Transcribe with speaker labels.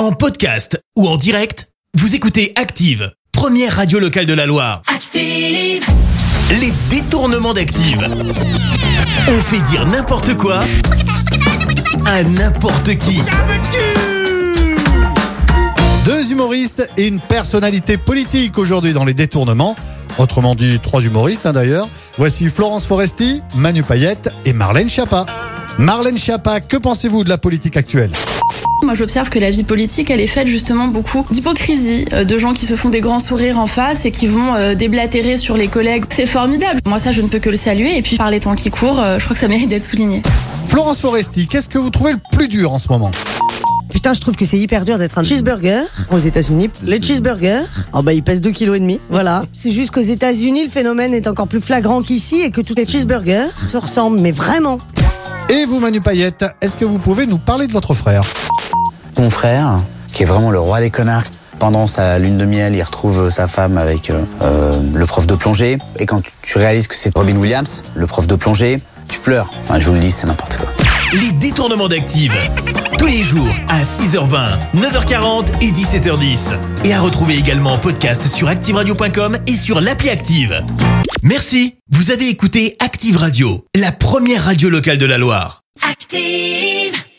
Speaker 1: En podcast ou en direct, vous écoutez Active, première radio locale de la Loire.
Speaker 2: Active.
Speaker 1: Les détournements d'Active. On fait dire n'importe quoi à n'importe qui.
Speaker 3: Deux humoristes et une personnalité politique aujourd'hui dans les détournements. Autrement dit, trois humoristes hein, d'ailleurs. Voici Florence Foresti, Manu Payette et Marlène Schiappa. Marlène Schiappa, que pensez-vous de la politique actuelle?
Speaker 4: Moi, j'observe que la vie politique, elle est faite justement beaucoup d'hypocrisie, euh, de gens qui se font des grands sourires en face et qui vont euh, déblatérer sur les collègues. C'est formidable. Moi, ça, je ne peux que le saluer. Et puis, par les temps qui courent, euh, je crois que ça mérite d'être souligné.
Speaker 3: Florence Foresti, qu'est-ce que vous trouvez le plus dur en ce moment?
Speaker 5: Putain, je trouve que c'est hyper dur d'être un cheeseburger aux États-Unis. Les cheeseburgers, oh bah ils pèsent 2 kg et demi. Voilà. C'est juste qu'aux États-Unis, le phénomène est encore plus flagrant qu'ici et que tous les cheeseburgers se ressemblent, mais vraiment.
Speaker 3: Et vous, Manu Payette, est-ce que vous pouvez nous parler de votre frère?
Speaker 6: Mon frère, qui est vraiment le roi des connards. Pendant sa lune de miel, il retrouve sa femme avec euh, euh, le prof de plongée. Et quand tu réalises que c'est Robin Williams, le prof de plongée, tu pleures. Enfin, je vous le dis, c'est n'importe quoi.
Speaker 1: Les détournements d'Active. Tous les jours à 6h20, 9h40 et 17h10. Et à retrouver également en podcast sur ActiveRadio.com et sur l'appli Active. Merci. Vous avez écouté Active Radio, la première radio locale de la Loire.
Speaker 2: Active.